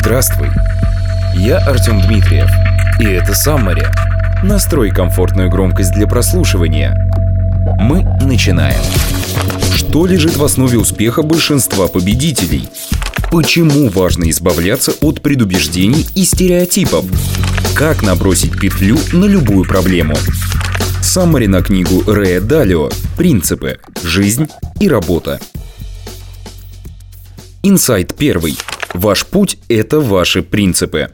Здравствуй, я Артем Дмитриев, и это Саммари. Настрой комфортную громкость для прослушивания. Мы начинаем. Что лежит в основе успеха большинства победителей? Почему важно избавляться от предубеждений и стереотипов? Как набросить петлю на любую проблему? Саммари на книгу Рэя Далио «Принципы. Жизнь и работа». Инсайт первый. Ваш путь – это ваши принципы.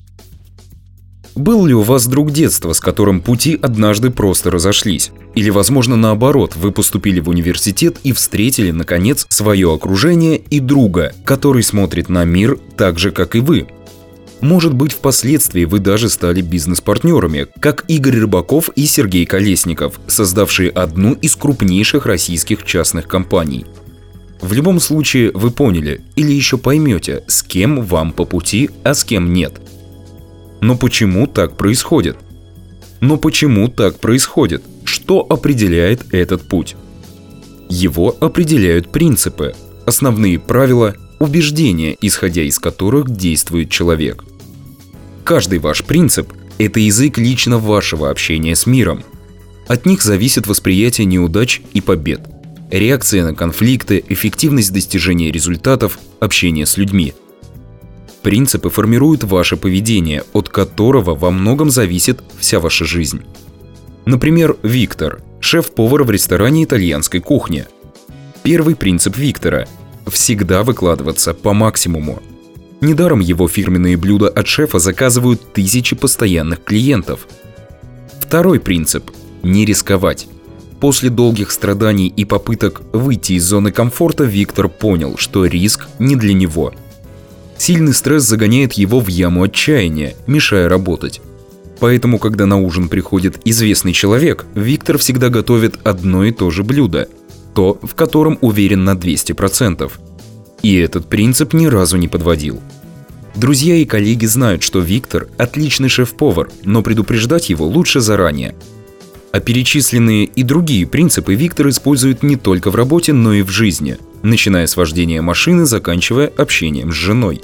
Был ли у вас друг детства, с которым пути однажды просто разошлись? Или, возможно, наоборот, вы поступили в университет и встретили, наконец, свое окружение и друга, который смотрит на мир так же, как и вы? Может быть, впоследствии вы даже стали бизнес-партнерами, как Игорь Рыбаков и Сергей Колесников, создавшие одну из крупнейших российских частных компаний. В любом случае вы поняли или еще поймете, с кем вам по пути, а с кем нет – но почему так происходит? Но почему так происходит? Что определяет этот путь? Его определяют принципы, основные правила, убеждения, исходя из которых действует человек. Каждый ваш принцип – это язык лично вашего общения с миром. От них зависит восприятие неудач и побед, реакция на конфликты, эффективность достижения результатов, общение с людьми – Принципы формируют ваше поведение, от которого во многом зависит вся ваша жизнь. Например, Виктор, шеф-повар в ресторане итальянской кухни. Первый принцип Виктора – всегда выкладываться по максимуму. Недаром его фирменные блюда от шефа заказывают тысячи постоянных клиентов. Второй принцип – не рисковать. После долгих страданий и попыток выйти из зоны комфорта Виктор понял, что риск не для него – Сильный стресс загоняет его в яму отчаяния, мешая работать. Поэтому, когда на ужин приходит известный человек, Виктор всегда готовит одно и то же блюдо. То, в котором уверен на 200%. И этот принцип ни разу не подводил. Друзья и коллеги знают, что Виктор – отличный шеф-повар, но предупреждать его лучше заранее. А перечисленные и другие принципы Виктор использует не только в работе, но и в жизни – начиная с вождения машины, заканчивая общением с женой.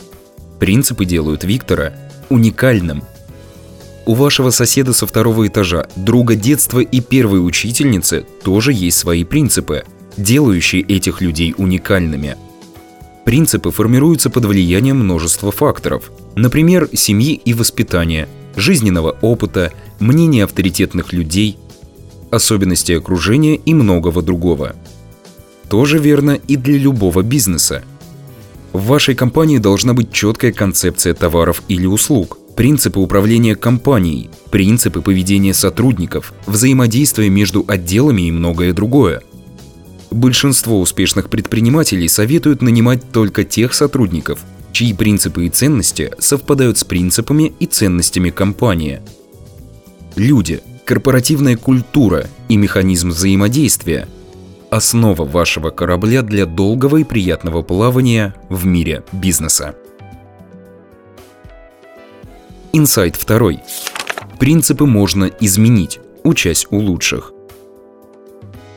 Принципы делают Виктора уникальным. У вашего соседа со второго этажа, друга детства и первой учительницы тоже есть свои принципы, делающие этих людей уникальными. Принципы формируются под влиянием множества факторов, например, семьи и воспитания, жизненного опыта, мнения авторитетных людей, особенностей окружения и многого другого – тоже верно и для любого бизнеса. В вашей компании должна быть четкая концепция товаров или услуг, принципы управления компанией, принципы поведения сотрудников, взаимодействие между отделами и многое другое. Большинство успешных предпринимателей советуют нанимать только тех сотрудников, чьи принципы и ценности совпадают с принципами и ценностями компании. Люди, корпоративная культура и механизм взаимодействия – основа вашего корабля для долгого и приятного плавания в мире бизнеса. Инсайт второй. Принципы можно изменить, учась у лучших.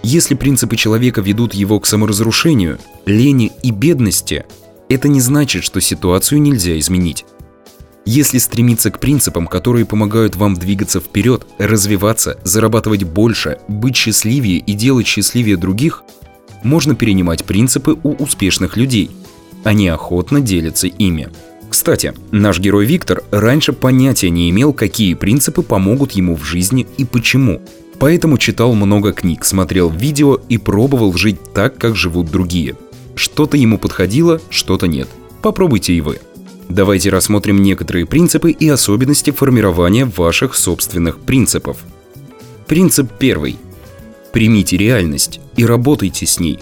Если принципы человека ведут его к саморазрушению, лени и бедности, это не значит, что ситуацию нельзя изменить. Если стремиться к принципам, которые помогают вам двигаться вперед, развиваться, зарабатывать больше, быть счастливее и делать счастливее других, можно перенимать принципы у успешных людей. Они охотно делятся ими. Кстати, наш герой Виктор раньше понятия не имел, какие принципы помогут ему в жизни и почему. Поэтому читал много книг, смотрел видео и пробовал жить так, как живут другие. Что-то ему подходило, что-то нет. Попробуйте и вы. Давайте рассмотрим некоторые принципы и особенности формирования ваших собственных принципов. Принцип первый. Примите реальность и работайте с ней.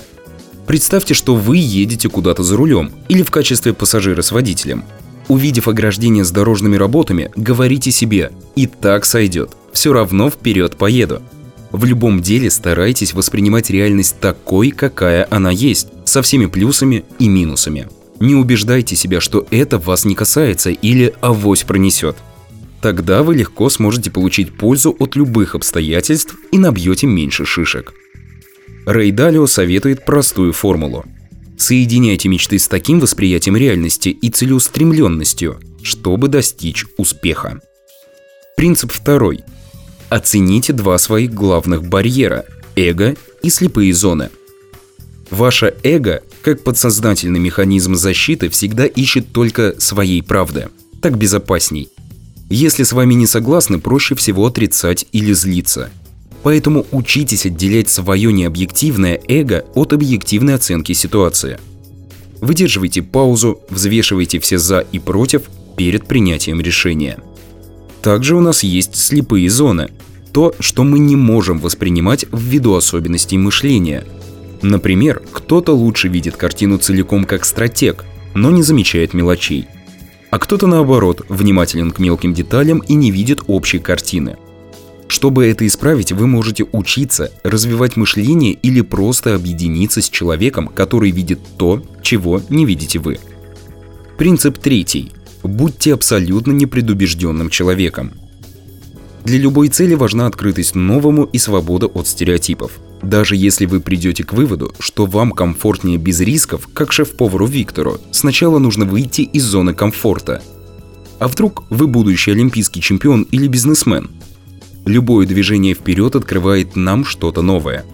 Представьте, что вы едете куда-то за рулем или в качестве пассажира с водителем. Увидев ограждение с дорожными работами, говорите себе «и так сойдет, все равно вперед поеду». В любом деле старайтесь воспринимать реальность такой, какая она есть, со всеми плюсами и минусами – не убеждайте себя, что это вас не касается или авось пронесет. Тогда вы легко сможете получить пользу от любых обстоятельств и набьете меньше шишек. Рэй Далио советует простую формулу. Соединяйте мечты с таким восприятием реальности и целеустремленностью, чтобы достичь успеха. Принцип второй. Оцените два своих главных барьера – эго и слепые зоны. Ваше эго, как подсознательный механизм защиты, всегда ищет только своей правды. Так безопасней. Если с вами не согласны, проще всего отрицать или злиться. Поэтому учитесь отделять свое необъективное эго от объективной оценки ситуации. Выдерживайте паузу, взвешивайте все «за» и «против» перед принятием решения. Также у нас есть слепые зоны. То, что мы не можем воспринимать ввиду особенностей мышления. Например, кто-то лучше видит картину целиком как стратег, но не замечает мелочей. А кто-то наоборот, внимателен к мелким деталям и не видит общей картины. Чтобы это исправить, вы можете учиться, развивать мышление или просто объединиться с человеком, который видит то, чего не видите вы. Принцип третий. Будьте абсолютно непредубежденным человеком. Для любой цели важна открытость новому и свобода от стереотипов. Даже если вы придете к выводу, что вам комфортнее без рисков, как шеф-повару Виктору, сначала нужно выйти из зоны комфорта. А вдруг вы будущий олимпийский чемпион или бизнесмен? Любое движение вперед открывает нам что-то новое.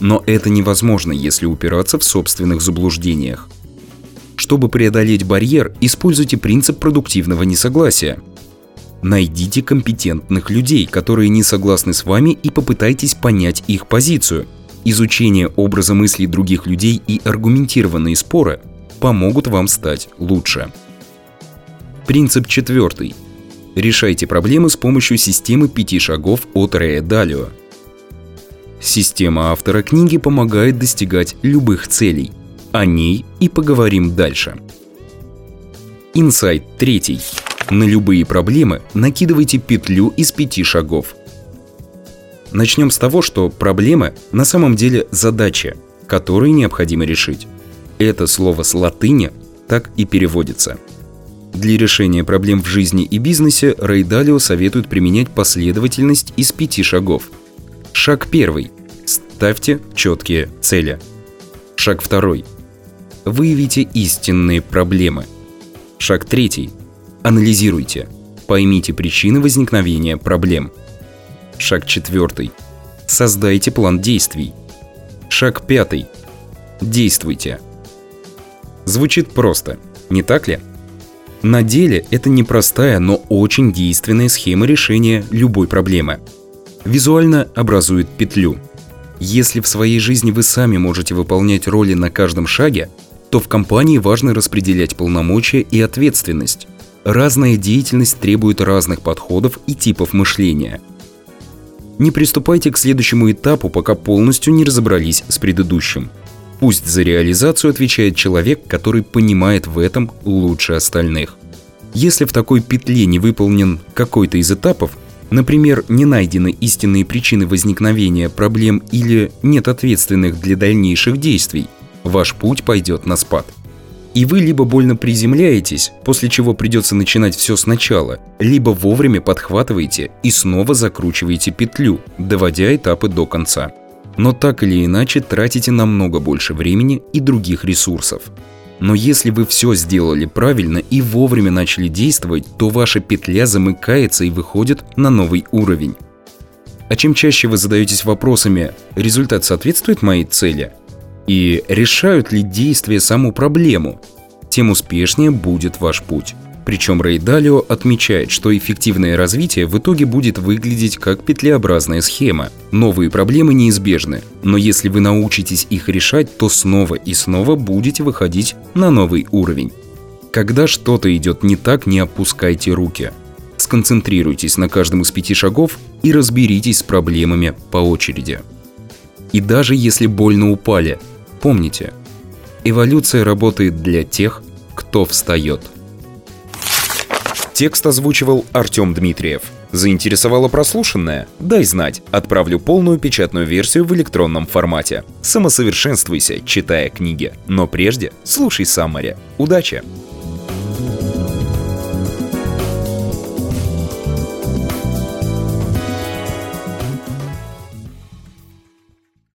Но это невозможно, если упираться в собственных заблуждениях. Чтобы преодолеть барьер, используйте принцип продуктивного несогласия. Найдите компетентных людей, которые не согласны с вами и попытайтесь понять их позицию. Изучение образа мыслей других людей и аргументированные споры помогут вам стать лучше. Принцип четвертый. Решайте проблемы с помощью системы пяти шагов от Рэя Далио. Система автора книги помогает достигать любых целей – о ней и поговорим дальше. Инсайт третий. На любые проблемы накидывайте петлю из пяти шагов. Начнем с того, что проблемы на самом деле задачи, которые необходимо решить. Это слово с латыни так и переводится. Для решения проблем в жизни и бизнесе Рэй Далио советует применять последовательность из пяти шагов. Шаг первый. Ставьте четкие цели. Шаг второй. Выявите истинные проблемы. Шаг третий. Анализируйте. Поймите причины возникновения проблем. Шаг четвертый. Создайте план действий. Шаг пятый. Действуйте. Звучит просто, не так ли? На деле это непростая, но очень действенная схема решения любой проблемы. Визуально образует петлю. Если в своей жизни вы сами можете выполнять роли на каждом шаге, то в компании важно распределять полномочия и ответственность. Разная деятельность требует разных подходов и типов мышления. Не приступайте к следующему этапу, пока полностью не разобрались с предыдущим. Пусть за реализацию отвечает человек, который понимает в этом лучше остальных. Если в такой петле не выполнен какой-то из этапов, например, не найдены истинные причины возникновения проблем или нет ответственных для дальнейших действий – ваш путь пойдет на спад. И вы либо больно приземляетесь, после чего придется начинать все сначала, либо вовремя подхватываете и снова закручиваете петлю, доводя этапы до конца. Но так или иначе тратите намного больше времени и других ресурсов. Но если вы все сделали правильно и вовремя начали действовать, то ваша петля замыкается и выходит на новый уровень. А чем чаще вы задаетесь вопросами «результат соответствует моей цели?», и решают ли действия саму проблему, тем успешнее будет ваш путь. Причем Рэй Далио отмечает, что эффективное развитие в итоге будет выглядеть как петлеобразная схема. Новые проблемы неизбежны, но если вы научитесь их решать, то снова и снова будете выходить на новый уровень. Когда что-то идет не так, не опускайте руки. Сконцентрируйтесь на каждом из пяти шагов и разберитесь с проблемами по очереди. И даже если больно упали, Помните, эволюция работает для тех, кто встает. Текст озвучивал Артем Дмитриев. Заинтересовало прослушанное? Дай знать, отправлю полную печатную версию в электронном формате. Самосовершенствуйся, читая книги. Но прежде слушай Саммари. Удачи!